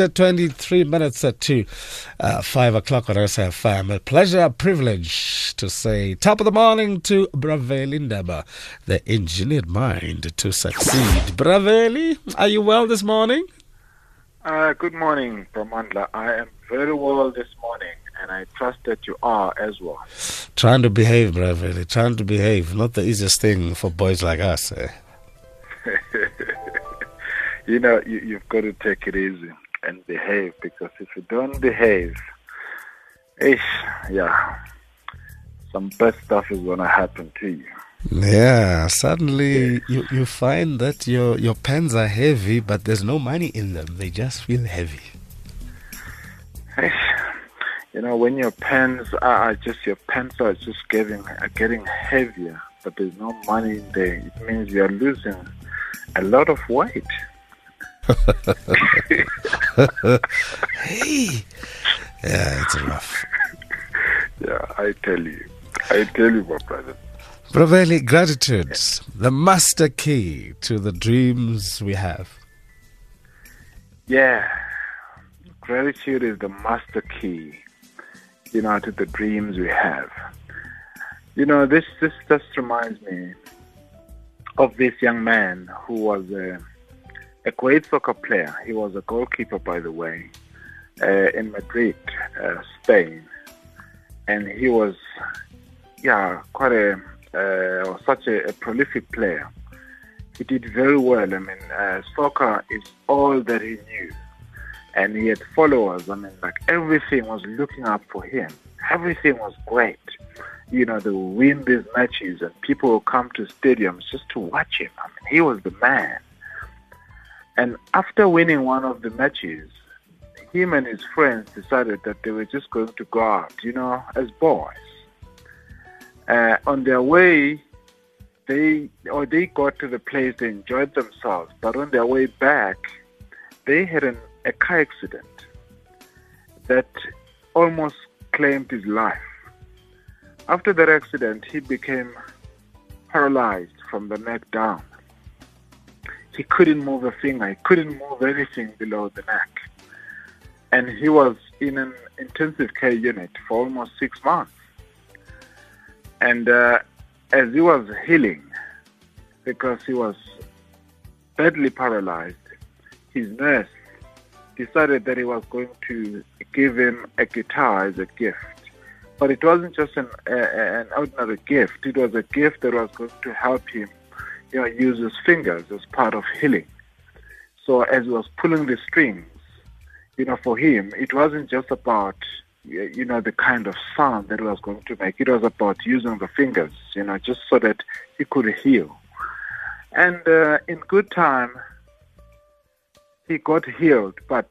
at 23 minutes at 2, uh, 5 o'clock on SFM. A pleasure, a privilege to say top of the morning to Braveli Ndaba, the engineered mind to succeed. Braveli, are you well this morning? Uh, good morning, Bra Mandla. I am very well this morning, and I trust that you are as well. Trying to behave, Braveli, trying to behave. Not the easiest thing for boys like us. Eh? you know, you, you've got to take it easy and behave because if you don't behave, ish, yeah, some bad stuff is going to happen to you. Yeah, suddenly you, you find that your, your pens are heavy, but there's no money in them. They just feel heavy. You know, when your pens are just your pencil are just getting are getting heavier, but there's no money in there. It means you're losing a lot of weight. Hey, yeah, it's rough. Yeah, I tell you, I tell you, my brother. Braveli, gratitude, the master key to the dreams we have. Yeah, gratitude is the master key, you know, to the dreams we have. You know, this this just reminds me of this young man who was a, a great soccer player. He was a goalkeeper, by the way, uh, in Madrid, uh, Spain, and he was, yeah, quite a uh, such a, a, prolific player. He did very well. I mean, uh, soccer is all that he knew, and he had followers. I mean, like everything was looking up for him. Everything was great you know, they win these matches and people will come to stadiums just to watch him. I mean, he was the man. And after winning one of the matches, him and his friends decided that they were just going to go out, you know, as boys. Uh, on their way, they or they got to the place, they enjoyed themselves, but on their way back, they had an, a car accident that almost claimed his life. After that accident, he became paralyzed from the neck down. He couldn't move a finger, he couldn't move anything below the neck. And he was in an intensive care unit for almost six months. And uh, as he was healing, because he was badly paralyzed, his nurse decided that he was going to give him a guitar as a gift. But it wasn't just an, uh, an ordinary gift. It was a gift that was going to help him, you know, use his fingers as part of healing. So as he was pulling the strings, you know, for him, it wasn't just about, you know, the kind of sound that he was going to make. It was about using the fingers, you know, just so that he could heal. And uh, in good time, he got healed, but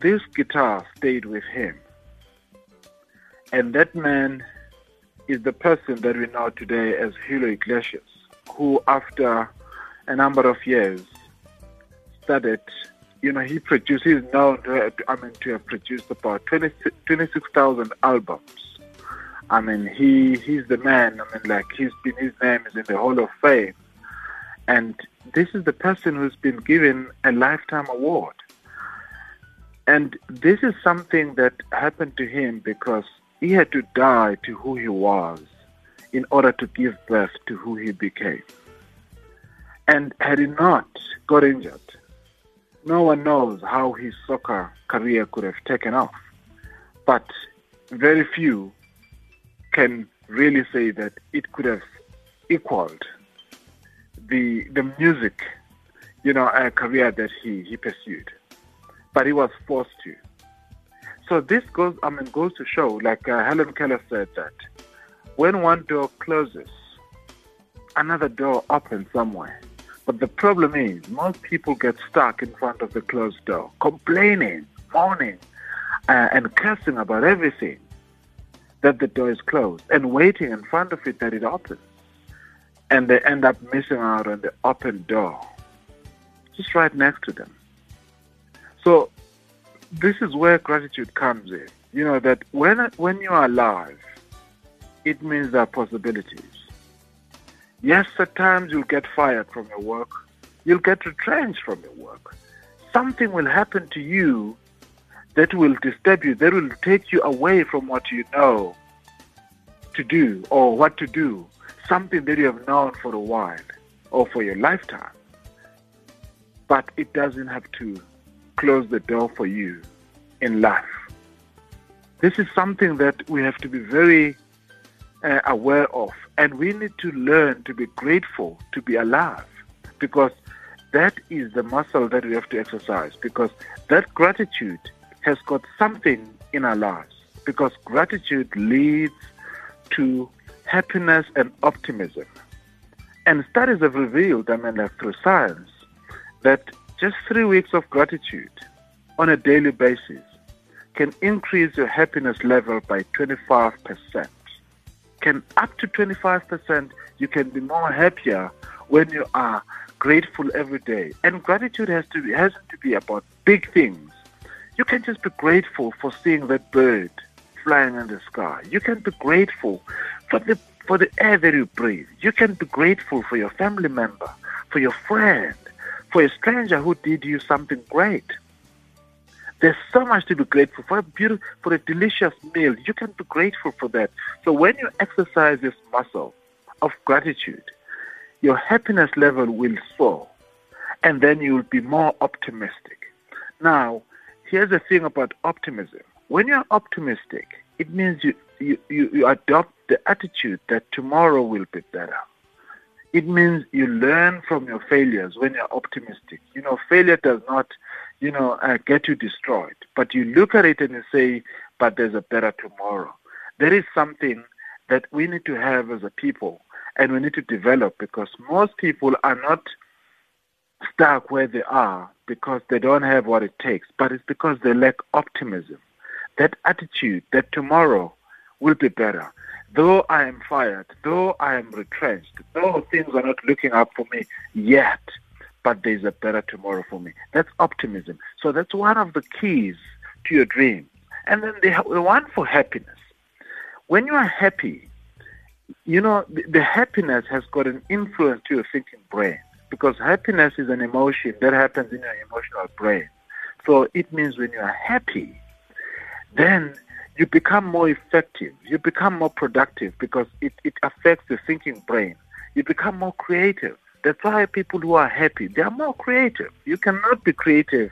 this guitar stayed with him. And that man is the person that we know today as Julio Iglesias, who after a number of years started, you know, he produced, he's known I mean, to have produced about 20, 26,000 albums. I mean, he he's the man. I mean, like he's been his name is in the Hall of Fame, and this is the person who's been given a lifetime award. And this is something that happened to him because he had to die to who he was in order to give birth to who he became. And had he not got injured, no one knows how his soccer career could have taken off. But very few can really say that it could have equaled the the music, you know, a career that he, he pursued. But he was forced to. So this goes, I mean, goes to show, like uh, Helen Keller said that when one door closes, another door opens somewhere. But the problem is, most people get stuck in front of the closed door, complaining, moaning, uh, and cursing about everything that the door is closed, and waiting in front of it that it opens. And they end up missing out on the open door, just right next to them. So this is where gratitude comes in. You know that when when you are alive, it means there are possibilities. Yes, at times you'll get fired from your work, you'll get retrenched from your work. Something will happen to you that will disturb you, that will take you away from what you know to do or what to do, something that you have known for a while or for your lifetime. But it doesn't have to close the door for you in life. This is something that we have to be very uh, aware of, and we need to learn to be grateful to be alive because that is the muscle that we have to exercise because that gratitude has got something in our lives because gratitude leads to happiness and optimism. And studies have revealed, I mean, like through science, that just three weeks of gratitude on a daily basis can increase your happiness level by 25%. Can up to 25%, you can be more happier when you are grateful every day. And gratitude has to be, hasn't to be about big things. You can just be grateful for seeing that bird flying in the sky. You can be grateful for the for the air that you breathe. You can be grateful for your family member, for your friend, for a stranger who did you something great. There's so much to be grateful for. A beautiful, for a delicious meal, you can be grateful for that. So when you exercise this muscle of gratitude, your happiness level will soar, and then you will be more optimistic. Now, here's the thing about optimism. When you're optimistic, it means you, you, you, you adopt the attitude that tomorrow will be better. It means you learn from your failures when you're optimistic. You know, failure does not, you know, uh, get you destroyed, but you look at it and you say, but there's a better tomorrow. There is something that we need to have as a people and we need to develop because most people are not stuck where they are because they don't have what it takes, but it's because they lack optimism. That attitude that tomorrow will be better. Though I am fired, though I am retrenched, though things are not looking up for me yet, but there's a better tomorrow for me. That's optimism. So that's one of the keys to your dream. And then the, the one for happiness. When you are happy, you know, the, the happiness has got an influence to your thinking brain because happiness is an emotion that happens in your emotional brain. So it means when you are happy, then you become more effective, you become more productive because it, it affects the thinking brain. You become more creative. That's why people who are happy, they are more creative. You cannot be creative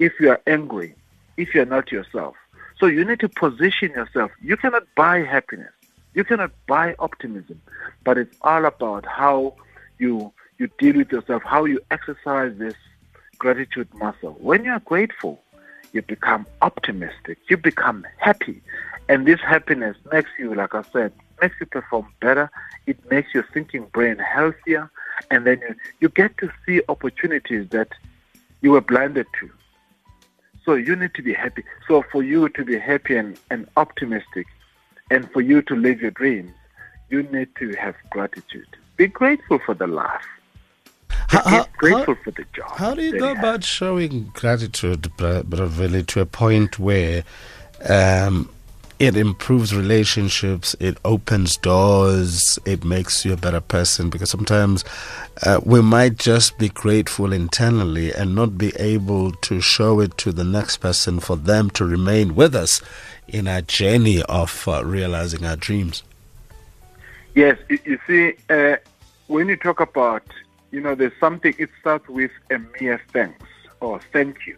if you are angry, if you're not yourself. So you need to position yourself. You cannot buy happiness. You cannot buy optimism, but it's all about how you you deal with yourself, how you exercise this gratitude muscle. When you are grateful, you become optimistic, you become happy, and this happiness makes you, like I said, makes you perform better. It makes your thinking brain healthier, and then you, you get to see opportunities that you were blinded to. So you need to be happy. So for you to be happy and, and optimistic, and for you to live your dreams, you need to have gratitude. Be grateful for the life. How, grateful how, for the job. how do you go have. about showing gratitude, Bra- Braveli, to a point where um, it improves relationships, it opens doors, it makes you a better person? Because sometimes uh, we might just be grateful internally and not be able to show it to the next person for them to remain with us in our journey of uh, realizing our dreams. Yes, you, you see, uh, when you talk about, you know, there's something, it starts with a mere thanks or thank you.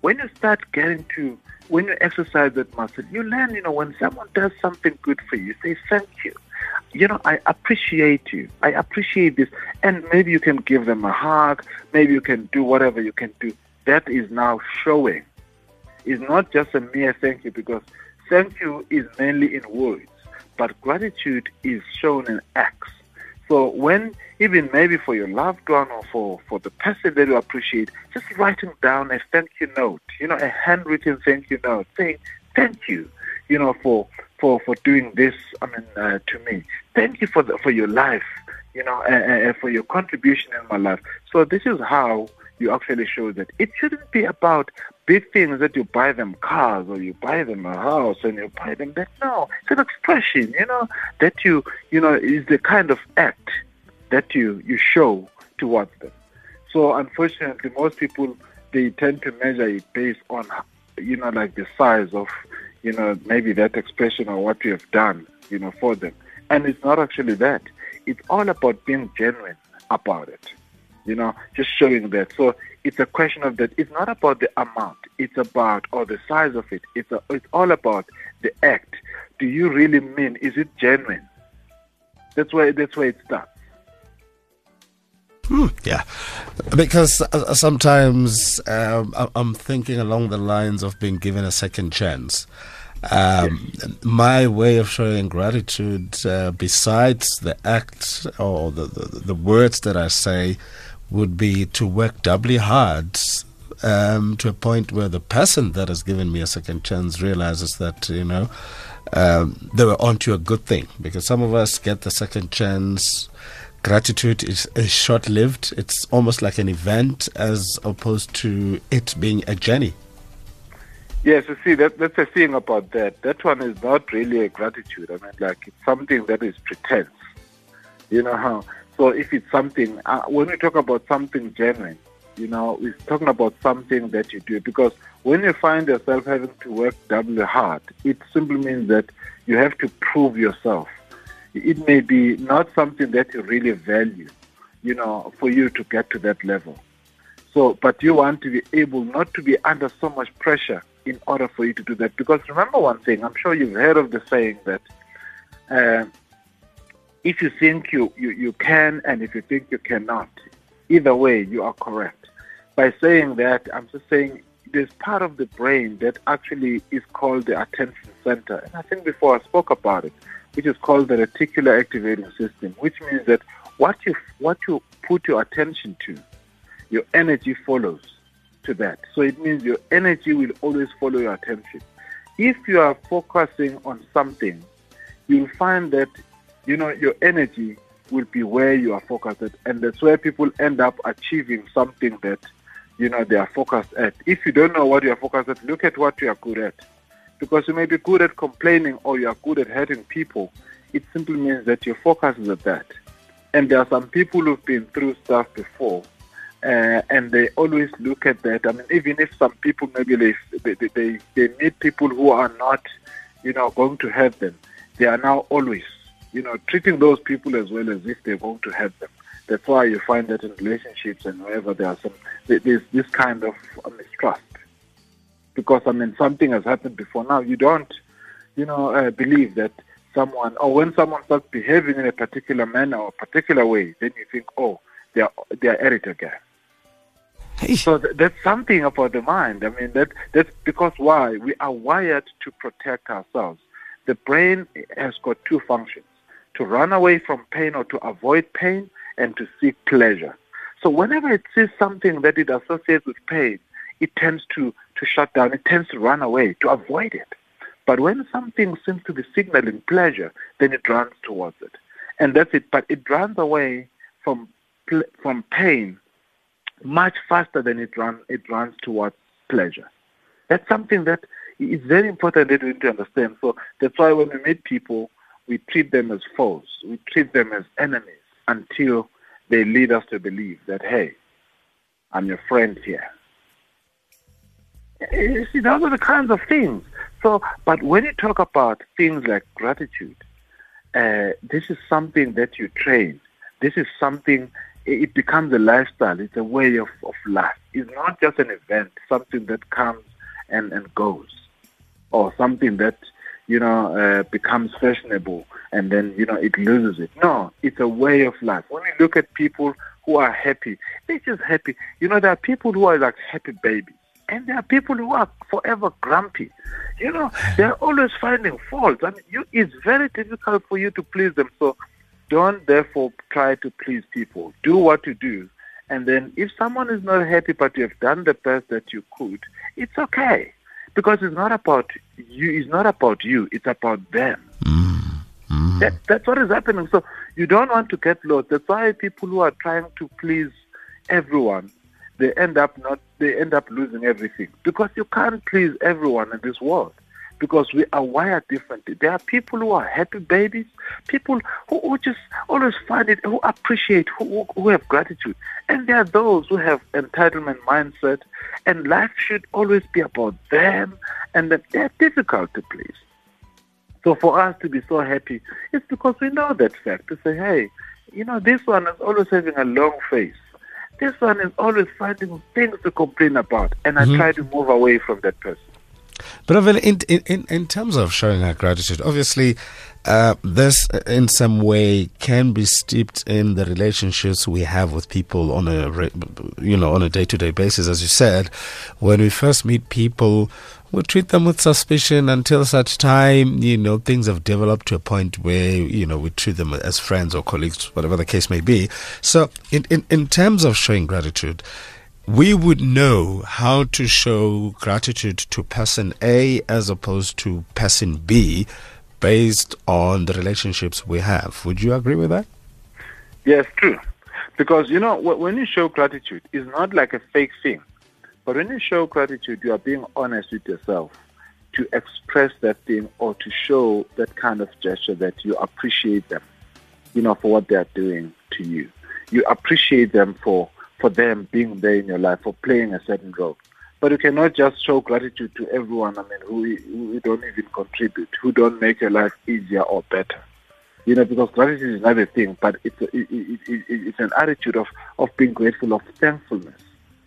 When you start getting to, when you exercise that muscle, you learn, you know, when someone does something good for you, say thank you. You know, I appreciate you. I appreciate this. And maybe you can give them a hug. Maybe you can do whatever you can do. That is now showing. It's not just a mere thank you because thank you is mainly in words but gratitude is shown in acts. So when even maybe for your loved one or for, for the person that you appreciate, just writing down a thank you note, you know, a handwritten thank you note, saying thank you, you know, for for, for doing this, I mean, uh, to me. Thank you for the, for your life, you know, and, and for your contribution in my life. So this is how you actually show that it shouldn't be about big things that you buy them cars or you buy them a house and you buy them that. No, it's an expression, you know, that you, you know, is the kind of act that you, you show towards them. So unfortunately, most people, they tend to measure it based on you know, like the size of, you know, maybe that expression or what you have done, you know, for them. And it's not actually that. It's all about being genuine about it. You know, just showing that. So it's a question of that. It's not about the amount. It's about or the size of it. It's a, it's all about the act. Do you really mean? Is it genuine? That's where that's where it starts. Hmm, yeah, because uh, sometimes um, I'm thinking along the lines of being given a second chance. Um, my way of showing gratitude, uh, besides the act or the, the, the words that I say, would be to work doubly hard um, to a point where the person that has given me a second chance realizes that you know um, they were onto a good thing because some of us get the second chance gratitude is, is short lived. It's almost like an event as opposed to it being a journey. Yes, you see, that, that's the thing about that. That one is not really a gratitude. I mean, like, it's something that is pretense. You know how? So if it's something, uh, when we talk about something genuine, you know, we're talking about something that you do. Because when you find yourself having to work doubly hard, it simply means that you have to prove yourself it may be not something that you really value, you know, for you to get to that level. So, but you want to be able not to be under so much pressure in order for you to do that. Because remember one thing, I'm sure you've heard of the saying that uh, if you think you, you, you can and if you think you cannot, either way, you are correct. By saying that, I'm just saying there's part of the brain that actually is called the attention center. And I think before I spoke about it which is called the reticular activating system, which means that what you what you put your attention to, your energy follows to that. So it means your energy will always follow your attention. If you are focusing on something, you'll find that you know your energy will be where you are focused and that's where people end up achieving something that you know they are focused at. If you don't know what you are focused at, look at what you are good at because you may be good at complaining or you are good at hurting people. It simply means that your focus is at that. And there are some people who've been through stuff before, uh, and they always look at that. I mean, even if some people maybe they, they, they, they meet people who are not, you know, going to hurt them, they are now always, you know, treating those people as well as if they're going to hurt them. That's why you find that in relationships and wherever there are some, there's this kind of mistrust because I mean something has happened before. Now you don't, you know, uh, believe that someone or when someone starts behaving in a particular manner or a particular way, then you think, oh, they are they are at it again. So th- that's something about the mind. I mean that that's because why we are wired to protect ourselves. The brain has got two functions: to run away from pain or to avoid pain, and to seek pleasure. So whenever it sees something that it associates with pain, it tends to, to shut down, it tends to run away, to avoid it. But when something seems to be signaling pleasure, then it runs towards it. And that's it. But it runs away from, from pain much faster than it, run, it runs towards pleasure. That's something that is very important that we need to understand. So that's why when we meet people, we treat them as foes. We treat them as enemies until they lead us to believe that, hey, I'm your friend here. You see, those are the kinds of things. So, but when you talk about things like gratitude, uh, this is something that you train. This is something, it becomes a lifestyle. It's a way of, of life. It's not just an event, something that comes and, and goes, or something that, you know, uh, becomes fashionable and then, you know, it loses it. No, it's a way of life. When you look at people who are happy, they're just happy. You know, there are people who are like happy babies. And there are people who are forever grumpy. You know, they're always finding faults. I mean, you, it's very difficult for you to please them. So don't therefore try to please people. Do what you do. And then if someone is not happy but you have done the best that you could, it's okay. Because it's not about you, it's not about you, it's about them. Mm-hmm. That, that's what is happening. So you don't want to get lost. That's why people who are trying to please everyone they end up not they end up losing everything because you can't please everyone in this world. Because we are wired differently. There are people who are happy babies, people who, who just always find it, who appreciate, who, who have gratitude. And there are those who have entitlement mindset, and life should always be about them, and that they're difficult to please. So for us to be so happy, it's because we know that fact to say, hey, you know, this one is always having a long face. This one is always finding things to complain about, and I mm-hmm. try to move away from that person. But in, in, in terms of showing our gratitude, obviously, uh, this in some way can be steeped in the relationships we have with people on a you know on a day to day basis. As you said, when we first meet people, we treat them with suspicion until such time you know things have developed to a point where you know we treat them as friends or colleagues, whatever the case may be. So, in in, in terms of showing gratitude we would know how to show gratitude to person A as opposed to person B based on the relationships we have. Would you agree with that? Yes, true. Because, you know, when you show gratitude, it's not like a fake thing. But when you show gratitude, you are being honest with yourself to express that thing or to show that kind of gesture that you appreciate them, you know, for what they are doing to you. You appreciate them for for them being there in your life, for playing a certain role. But you cannot just show gratitude to everyone, I mean, who, who don't even contribute, who don't make your life easier or better. You know, because gratitude is not a thing, but it's, a, it, it, it, it's an attitude of, of being grateful, of thankfulness,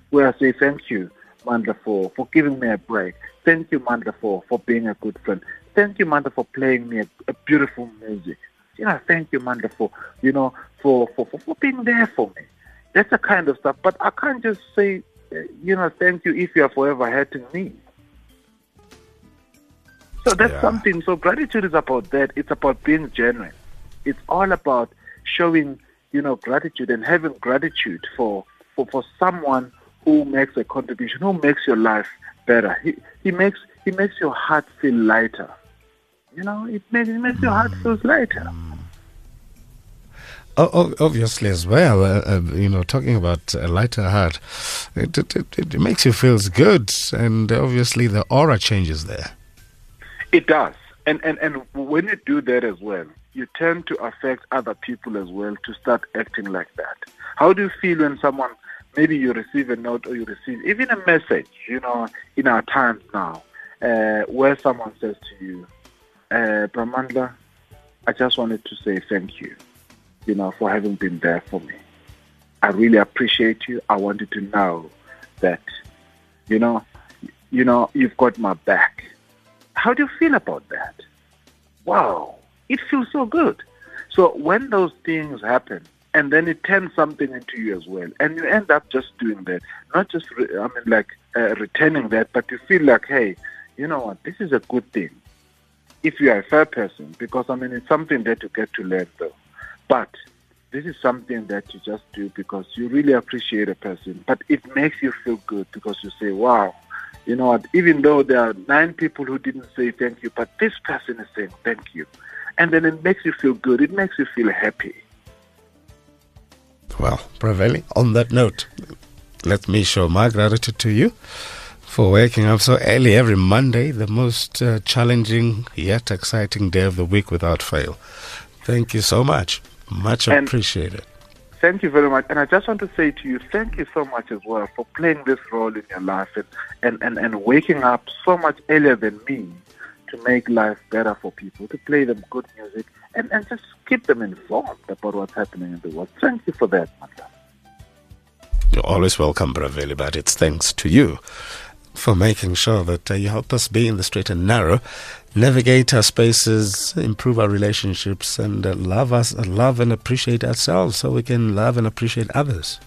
where I say thank you, Manda, for, for giving me a break. Thank you, Manda, for, for being a good friend. Thank you, Manda, for playing me a, a beautiful music. You know, thank you, Manda, for, you know, for, for, for, for being there for me. That's the kind of stuff. But I can't just say, uh, you know, thank you if you are forever hurting me. So that's yeah. something. So gratitude is about that. It's about being genuine. It's all about showing, you know, gratitude and having gratitude for, for, for someone who makes a contribution, who makes your life better. He, he makes he makes your heart feel lighter. You know, it makes it makes your heart mm. feel lighter obviously as well uh, uh, you know talking about a lighter heart it, it, it, it, makes you feel good and obviously the aura changes there. It does. And, and and when you do that as well you tend to affect other people as well to start acting like that. How do you feel when someone maybe you receive a note or you receive even a message you know in our times now uh, where someone says to you uh, I just wanted to say thank you you know, for having been there for me. I really appreciate you. I wanted to know that, you know, you know, you've got my back. How do you feel about that? Wow, it feels so good. So when those things happen, and then it turns something into you as well, and you end up just doing that, not just, I mean, like uh, returning that, but you feel like, hey, you know what, this is a good thing. If you are a fair person, because I mean, it's something that you get to learn though. But this is something that you just do because you really appreciate a person. But it makes you feel good because you say, wow, you know what, even though there are nine people who didn't say thank you, but this person is saying thank you. And then it makes you feel good. It makes you feel happy. Well, Braveli, on that note, let me show my gratitude to you for waking up so early every Monday, the most uh, challenging yet exciting day of the week without fail. Thank you so much. Much and appreciated. Thank you very much. And I just want to say to you, thank you so much as well for playing this role in your life and, and, and, and waking up so much earlier than me to make life better for people, to play them good music, and, and just keep them informed about what's happening in the world. Thank you for that, Mata. You're always welcome, Braveli, but it's thanks to you for making sure that uh, you help us be in the straight and narrow navigate our spaces, improve our relationships, and uh, love us, love and appreciate ourselves, so we can love and appreciate others.